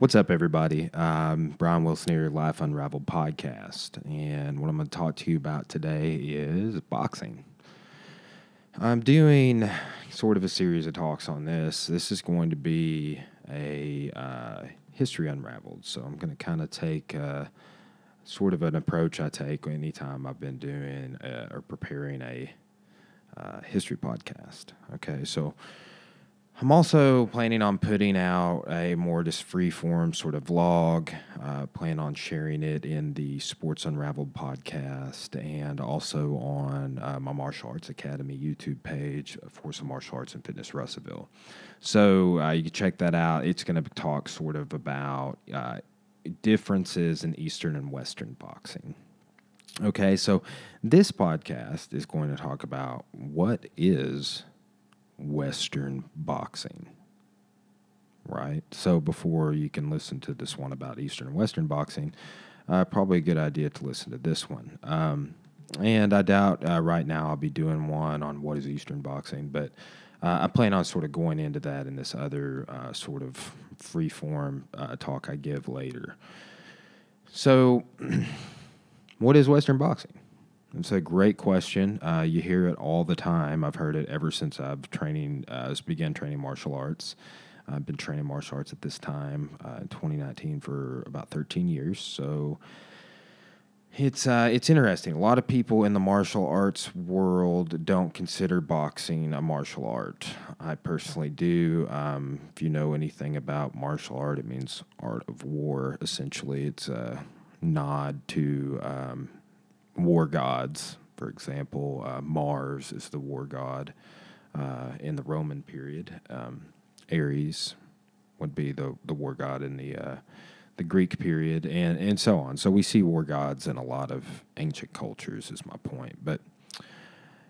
What's up, everybody? Um, Brian Wilson here, Life Unraveled podcast. And what I'm going to talk to you about today is boxing. I'm doing sort of a series of talks on this. This is going to be a uh, history unraveled. So I'm going to kind of take uh, sort of an approach I take anytime I've been doing uh, or preparing a uh, history podcast. Okay, so I'm also planning on putting out a more just free form sort of vlog. Uh, plan on sharing it in the Sports Unraveled podcast and also on uh, my Martial Arts Academy YouTube page for some martial arts and fitness Russellville. So uh, you can check that out. It's going to talk sort of about uh, differences in Eastern and Western boxing. Okay, so this podcast is going to talk about what is Western boxing. Right? So before you can listen to this one about Eastern and Western boxing, uh, probably a good idea to listen to this one. Um, and I doubt uh, right now I'll be doing one on what is Eastern boxing, but uh, I plan on sort of going into that in this other uh, sort of free form uh, talk I give later. So, what is Western boxing? It's a great question. Uh, you hear it all the time. I've heard it ever since I've training uh, began training martial arts. I've been training martial arts at this time uh, in 2019 for about 13 years. So it's uh, it's interesting. A lot of people in the martial arts world don't consider boxing a martial art. I personally do. Um, if you know anything about martial art, it means art of war. Essentially, it's a nod to um, war gods. For example, uh, Mars is the war god uh, in the Roman period. Um, Ares would be the the war god in the uh, the Greek period, and and so on. So we see war gods in a lot of ancient cultures. Is my point, but.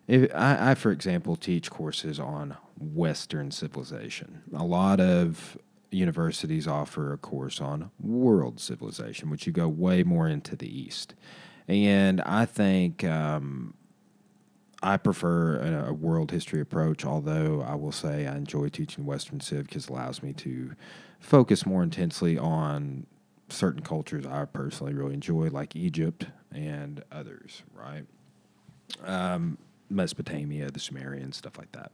If, I, I, for example, teach courses on Western civilization. A lot of universities offer a course on world civilization, which you go way more into the East. And I think um, I prefer a, a, world history approach, although I will say I enjoy teaching Western Civ because it allows me to focus more intensely on certain cultures I personally really enjoy, like Egypt and others, right? Um, Mesopotamia, the Sumerians, stuff like that.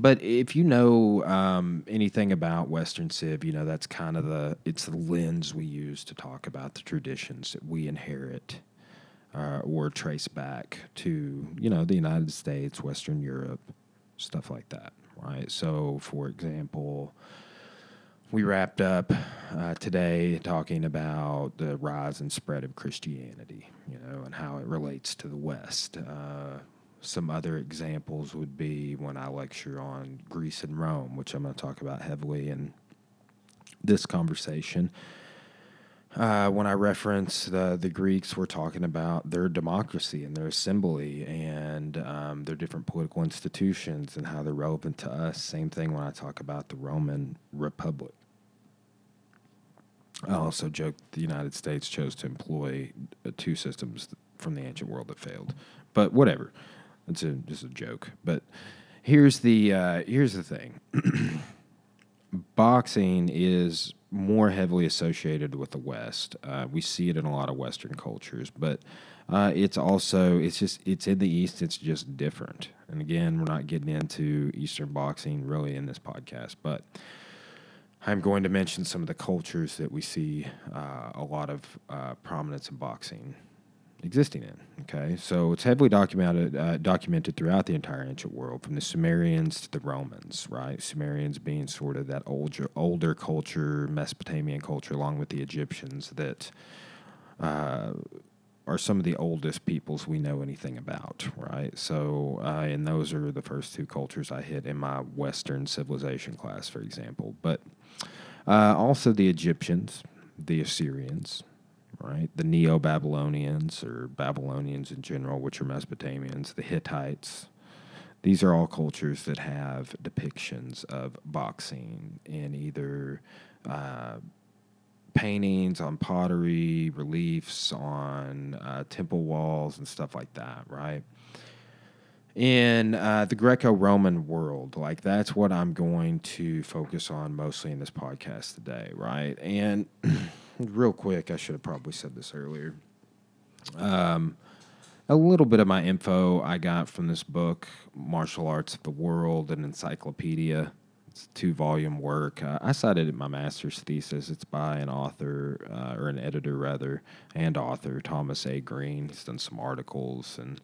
But if you know um, anything about Western Civ, you know that's kind of the it's the lens we use to talk about the traditions that we inherit uh, or trace back to you know the United States, Western Europe, stuff like that, right? So, for example, we wrapped up uh, today talking about the rise and spread of Christianity, you know, and how it relates to the West. Uh, some other examples would be when I lecture on Greece and Rome, which I'm going to talk about heavily in this conversation. Uh, when I reference the the Greeks, we're talking about their democracy and their assembly and um, their different political institutions and how they're relevant to us. Same thing when I talk about the Roman Republic. I also joke the United States chose to employ uh, two systems from the ancient world that failed, but whatever. It's a, just a joke. But here's the uh, here's the thing. Boxing is more heavily associated with the West. Uh, we see it in a lot of Western cultures, but uh, it's also it's just it's in the East. It's just different. And again, we're not getting into Eastern boxing really in this podcast, but I'm going to mention some of the cultures that we see uh, a lot of uh, prominence in boxing existing in. Okay, so it's heavily documented uh, documented throughout the entire ancient world, from the Sumerians to the Romans. Right, Sumerians being sort of that older older culture, Mesopotamian culture, along with the Egyptians that. Uh, are some of the oldest peoples we know anything about, right? So, uh, and those are the first two cultures I hit in my Western civilization class, for example. But uh, also the Egyptians, the Assyrians, right? The Neo Babylonians or Babylonians in general, which are Mesopotamians, the Hittites. These are all cultures that have depictions of boxing in either uh, paintings, on pottery, reliefs, on uh, temple walls, and stuff like that, right? in uh, the Greco-Roman world, like that's what I'm going to focus on mostly in this podcast today, right? And real quick, I should have probably said this earlier. Um, a little bit of my info I got from this book, Martial Arts of the World, an encyclopedia. It's a two volume work. Uh, I cited it in my master's thesis. It's by an author, uh, or an editor rather, and author, Thomas A. Green. He's done some articles. And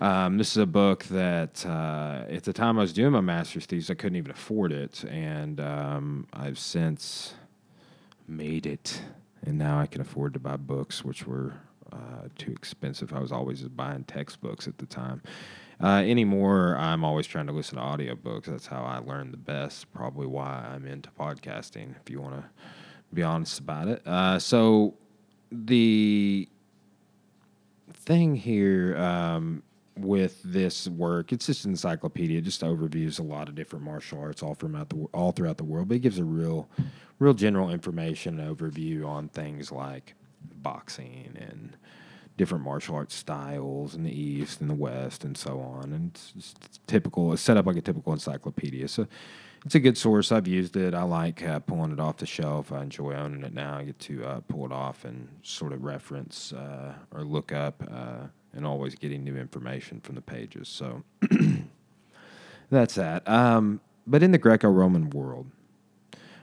um, this is a book that uh, at the time I was doing my master's thesis, I couldn't even afford it. And um, I've since made it. And now I can afford to buy books, which were uh, too expensive. I was always just buying textbooks at the time. Uh, anymore, I'm always trying to listen to audiobooks. That's how I learn the best. Probably why I'm into podcasting, if you want to be honest about it. Uh, so, the thing here um, with this work, it's just an encyclopedia, just overviews a lot of different martial arts all throughout the all throughout the world. But it gives a real, real general information overview on things like boxing and different martial arts styles in the East and the West and so on. And it's, it's typical, it's set up like a typical encyclopedia. So it's a good source. I've used it. I like uh, pulling it off the shelf. I enjoy owning it now. I get to uh, pull it off and sort of reference uh, or look up uh, and always getting new information from the pages. So that's that. Um, but in the Greco Roman world,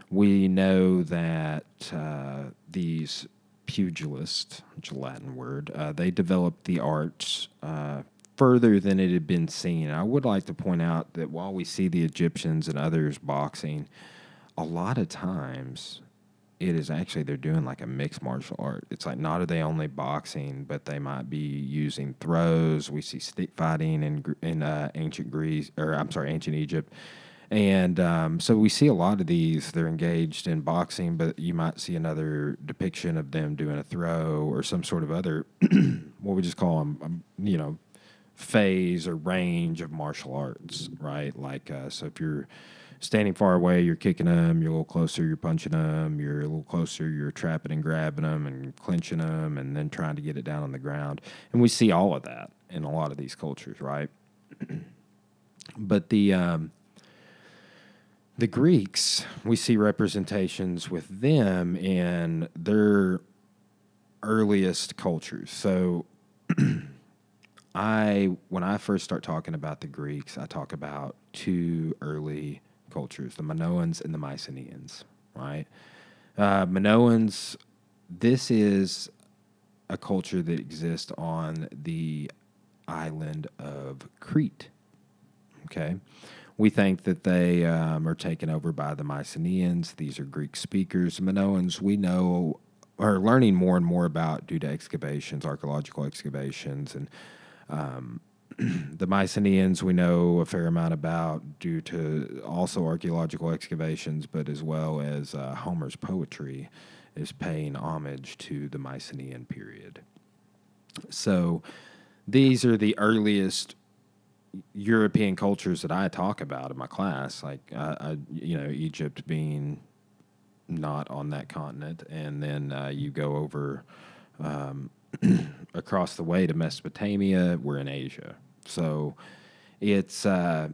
we know that uh, these pugilists, which is a Latin word, uh, they developed the arts uh, further than it had been seen. I would like to point out that while we see the Egyptians and others boxing, a lot of times it is actually they're doing like a mixed martial art. It's like not are they only boxing, but they might be using throws. We see stick fighting in in uh, ancient Greece, or I'm sorry, ancient Egypt. And um, so we see a lot of these. They're engaged in boxing, but you might see another depiction of them doing a throw or some sort of other, what we just call them, um, you know, phase or range of martial arts, right? Like, uh, so if you're standing far away, you're kicking them, you're a little closer, you're punching them, you're a little closer, you're trapping and grabbing them and clinching them and then trying to get it down on the ground. And we see all of that in a lot of these cultures, right? but the, um, the Greeks, we see representations with them in their earliest cultures. So, I when I first start talking about the Greeks, I talk about two early cultures: the Minoans and the Mycenaeans. Right? Uh, Minoans. This is a culture that exists on the island of Crete. Okay. We think that they um, are taken over by the Mycenaeans. These are Greek speakers. Minoans, we know, are learning more and more about due to excavations, archaeological excavations, and um, the Mycenaeans we know a fair amount about due to also archaeological excavations, but as well as uh, Homer's poetry is paying homage to the Mycenaean period. So these are the earliest European cultures that I talk about in my class, like uh, I, you know, Egypt being not on that continent, and then uh, you go over um, across the way to Mesopotamia. We're in Asia, so it's uh,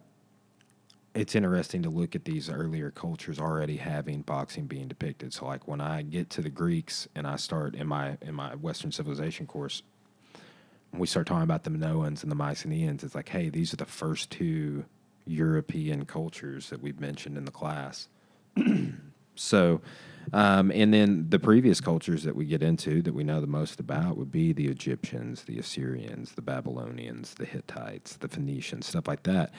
it's interesting to look at these earlier cultures already having boxing being depicted. So, like when I get to the Greeks and I start in my in my Western civilization course, we start talking about the Minoans and the Mycenaeans, it's like, hey, these are the first two European cultures that we've mentioned in the class. so, um, and then the previous cultures that we get into that we know the most about would be the Egyptians, the Assyrians, the Babylonians, the Hittites, the Phoenicians, stuff like that.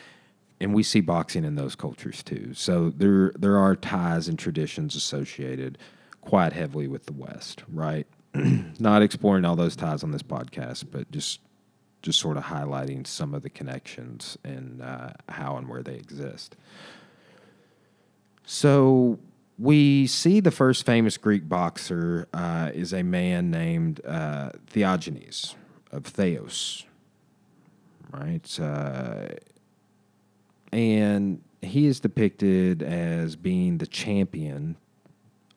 And we see boxing in those cultures too. So there there are ties and traditions associated quite heavily with the West, right? not exploring all those ties on this podcast, but just just sort of highlighting some of the connections and uh, how and where they exist. So we see the first famous Greek boxer uh, is a man named uh, Theogenes of Thasos, right? Uh, and he is depicted as being the champion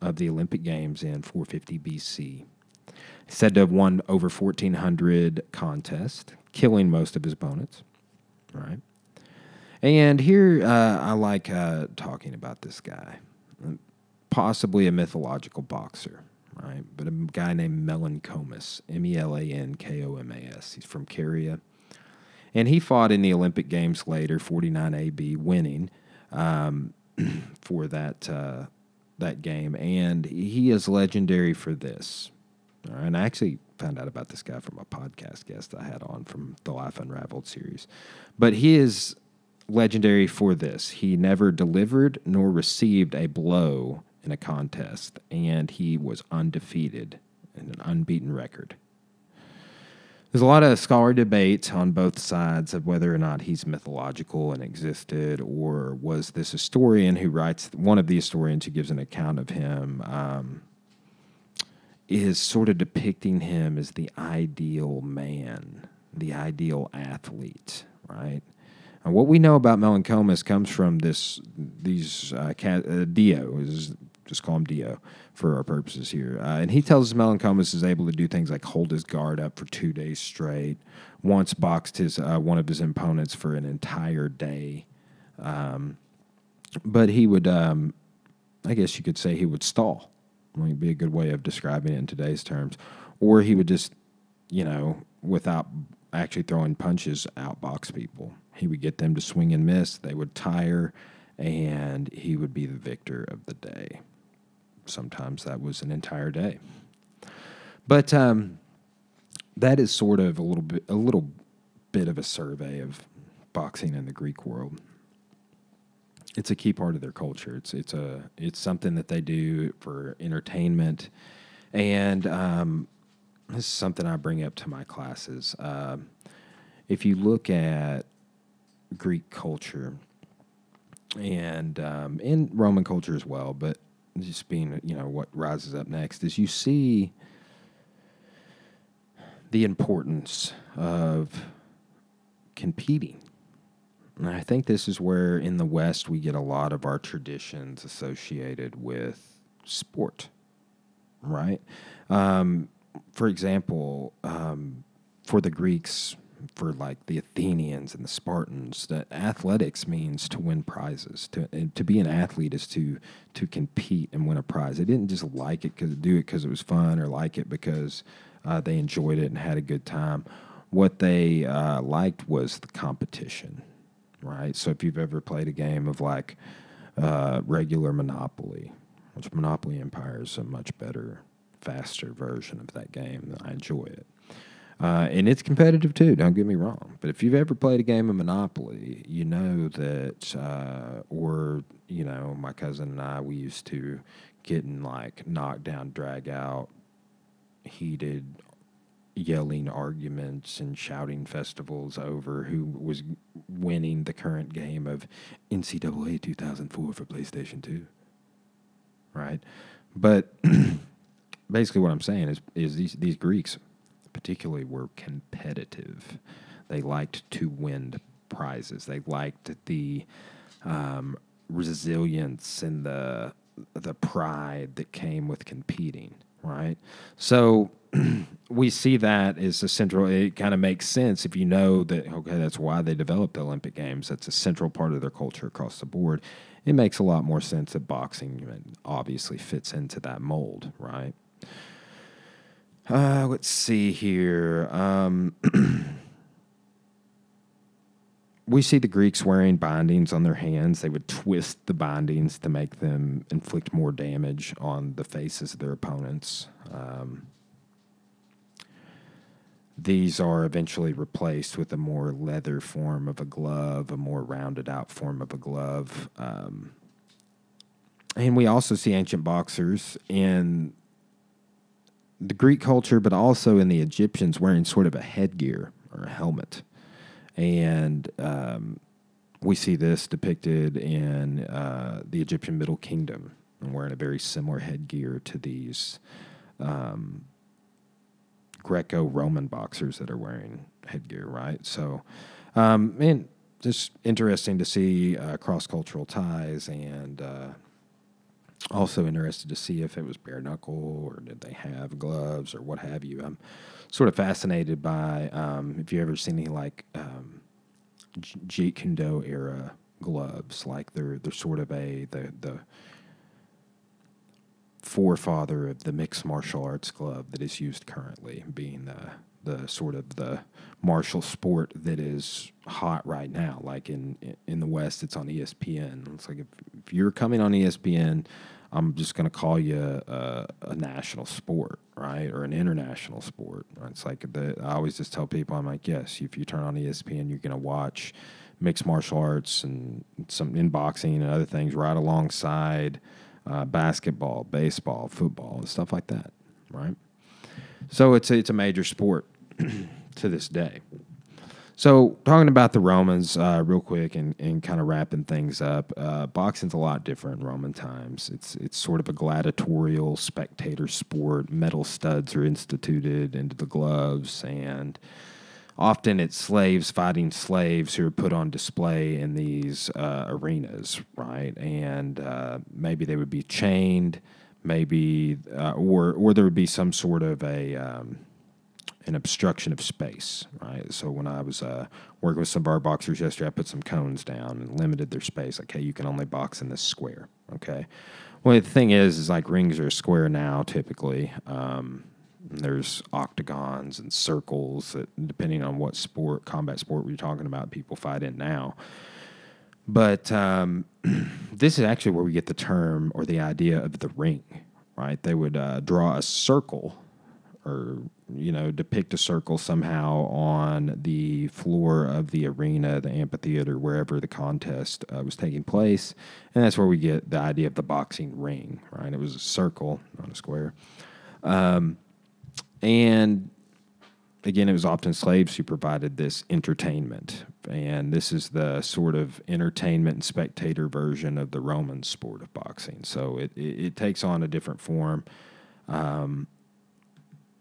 of the Olympic Games in 450 BC He's said to have won over 1,400 contests, killing most of his opponents. right? And here uh, I like uh, talking about this guy, possibly a mythological boxer, right? But a guy named Melankomas, M E L A N K O M A S. He's from Caria. And he fought in the Olympic Games later, 49 AB, winning um, for that, uh, that game. And he is legendary for this. And I actually found out about this guy from a podcast guest I had on from the Life Unraveled series. But he is legendary for this. He never delivered nor received a blow in a contest, and he was undefeated in an unbeaten record. There's a lot of scholar debate on both sides of whether or not he's mythological and existed, or was this historian who writes, one of the historians who gives an account of him, um, is sort of depicting him as the ideal man, the ideal athlete, right? And what we know about Melankomas comes from this, these uh, uh, Dio is just call him Dio for our purposes here. Uh, and he tells us Melankomas is able to do things like hold his guard up for two days straight. Once boxed his uh, one of his opponents for an entire day. Um, but he would, um, I guess you could say, he would stall. Might be a good way of describing it in today's terms. Or he would just, you know, without actually throwing punches, outbox people. He would get them to swing and miss. They would tire, and he would be the victor of the day sometimes that was an entire day. But um, that is sort of a little bit a little bit of a survey of boxing in the Greek world. It's a key part of their culture. It's it's a it's something that they do for entertainment, and um, this is something I bring up to my classes. Uh, if you look at Greek culture and um, in Roman culture as well, but just being you know what rises up next is you see the importance of competing. And I think this is where in the West we get a lot of our traditions associated with sport, right? Um, for example, um, for the Greeks, for like the Athenians and the Spartans that athletics means to win prizes. To to be an athlete is to to compete and win a prize. They didn't just like it because do it because it was fun or like it because uh, they enjoyed it and had a good time. What they uh, liked was the competition, right? So if you've ever played a game of like uh, regular Monopoly, which Monopoly Empire is a much better, faster version of that game, I enjoy it uh, and it's competitive too, don't get me wrong. But if you've ever played a game of Monopoly, you know that, uh, or, you know, my cousin and I, we used to get in like knockdown, drag out, heated, yelling arguments and shouting festivals over who was winning the current game of NCAA 2004 for PlayStation 2. Right? But basically, what I'm saying is, is these, these Greeks particularly were competitive. They liked to win prizes. They liked the um, resilience and the the pride that came with competing. Right. So we see that as a central. It kind of makes sense if you know that. Okay, that's why they developed the Olympic Games. That's a central part of their culture across the board. It makes a lot more sense that boxing obviously fits into that mold, right? Uh, let's see here. Um, we see the Greeks wearing bindings on their hands. They would twist the bindings to make them inflict more damage on the faces of their opponents. Um, these are eventually replaced with a more leather form of a glove, a more rounded out form of a glove. Um, and we also see ancient boxers in the Greek culture, but also in the Egyptians wearing sort of a headgear or a helmet. And um, we see this depicted in uh, the Egyptian Middle Kingdom and wearing a very similar headgear to these um, Greco Roman boxers that are wearing headgear, right? So, um, and just interesting to see uh, cross cultural ties and uh, also interested to see if it was bare knuckle or did they have gloves or what have you. I'm sort of fascinated by um, if you ever seen any like um, Jeet Kune Do era gloves. Like they're they're sort of a the the forefather of the mixed martial arts glove that is used currently, being the the sort of the martial sport that is hot right now. Like in in the West, it's on ESPN. It's like if, if you're coming on ESPN, I'm just going to call you a, a, national sport, right, or an international sport. It's like the, I always just tell people, I'm like, yes, if you turn on ESPN, you're going to watch mixed martial arts and some in boxing and other things right alongside uh, basketball, baseball, football, and stuff like that, right? So it's a, it's a major sport to this day. So, talking about the Romans uh, real quick and, and kind of wrapping things up, uh, boxing's a lot different in Roman times. It's it's sort of a gladiatorial spectator sport. Metal studs are instituted into the gloves, and often it's slaves fighting slaves who are put on display in these uh, arenas, right? And uh, maybe they would be chained, maybe, uh, or or there would be some sort of a um, an obstruction of space, right? So when I was uh, working with some bar boxers yesterday, I put some cones down and limited their space. Like, hey, you can only box in this square, okay? Well, the thing is, is like rings are square now typically. Um, there's octagons and circles that, depending on what sport, combat sport we're talking about, people fight in now. But um, this is actually where we get the term or the idea of the ring, right? They would uh, draw a circle or you know depict a circle somehow on the floor of the arena, the amphitheater, wherever the contest uh, was taking place, and that's where we get the idea of the boxing ring. Right, it was a circle, not a square, um, and again, it was often slaves who provided this entertainment, and this is the sort of entertainment and spectator version of the Roman sport of boxing. So it it, it takes on a different form. Um,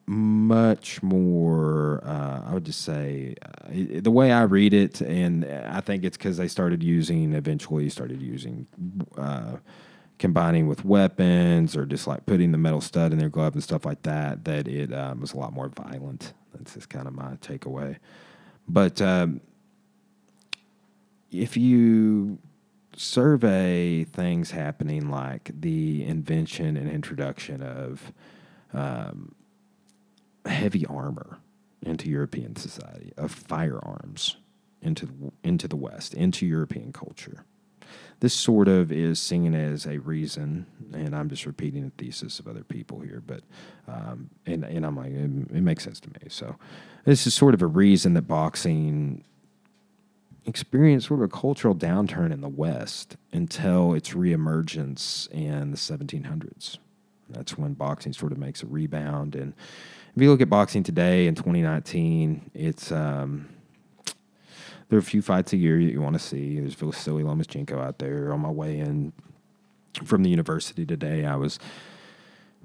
much more, uh, I would just say, uh, the way I read it, and I think it's because they started using, eventually started using, uh, combining with weapons or just like putting the metal stud in their glove and stuff like that, that it um, was a lot more violent. That's just kind of my takeaway. But um, if you survey things happening like the invention and introduction of um, heavy armor into European society, of firearms into the, into the West, into European culture. This sort of is seen as a reason, and I'm just repeating the thesis of other people here, but um, and and I'm like it, it makes sense to me. So this is sort of a reason that boxing experienced sort of a cultural downturn in the West until its reemergence in the 1700s. That's when boxing sort of makes a rebound and if you look at boxing today in 2019, it's um, there are a few fights a year that you want to see. There's Vasily Lomachenko out there. On my way in from the university today, I was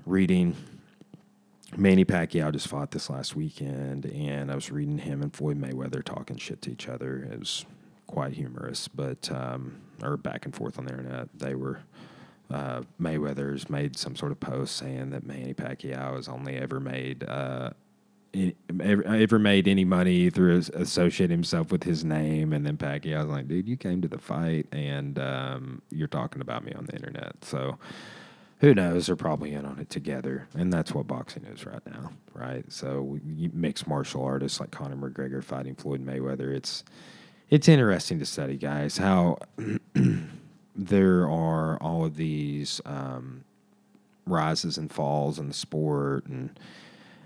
reading Manny Pacquiao just fought this last weekend, and I was reading him and Floyd Mayweather talking shit to each other. It was quite humorous, but um, or back and forth on the internet. They were uh, Mayweather's made some sort of post saying that Manny Pacquiao has only ever made uh, ever, ever, made any money through associating himself with his name, and then Pacquiao's like, dude, you came to the fight and um, you're talking about me on the internet, so. Who knows? They're probably in on it together, and that's what boxing is right now, right? So, mixed martial artists like Conor McGregor fighting Floyd Mayweather. It's it's interesting to study, guys. How there are all of these um, rises and falls in the sport, and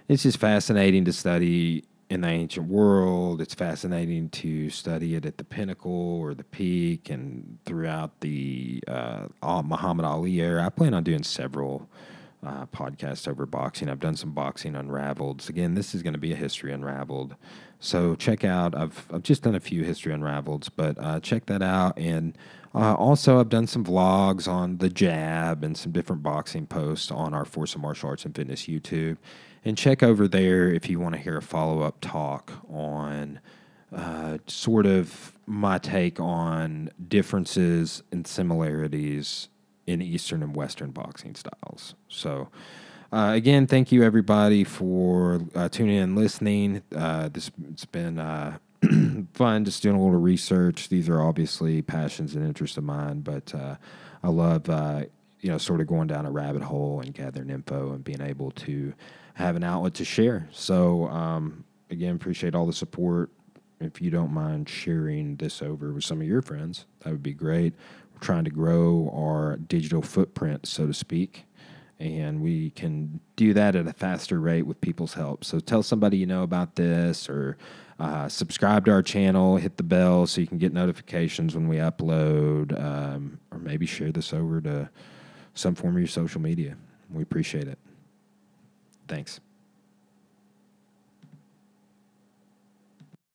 it's just fascinating to study in the ancient world. It's fascinating to study it at the pinnacle or the peak, and throughout the uh, Muhammad Ali era. I plan on doing several. Uh, podcasts over boxing. I've done some boxing unraveled. Again, this is going to be a history unraveled. So check out. I've I've just done a few history unraveleds, but uh, check that out. And uh, also, I've done some vlogs on the jab and some different boxing posts on our Force of Martial Arts and Fitness YouTube. And check over there if you want to hear a follow up talk on uh, sort of my take on differences and similarities in Eastern and Western boxing styles. So, uh, again, thank you everybody for uh, tuning in and listening. Uh, this it's been uh, fun just doing a little research. These are obviously passions and interests of mine, but uh, I love uh, you know sort of going down a rabbit hole and gathering info and being able to have an outlet to share. So um, again, appreciate all the support. If you don't mind sharing this over with some of your friends, that would be great. Trying to grow our digital footprint, so to speak and we can do that at a faster rate with people's help. So tell somebody you know about this, or uh, subscribe to our channel, hit the bell so you can get notifications when we upload, um, or maybe share this over to some form of your social media. We appreciate it. Thanks.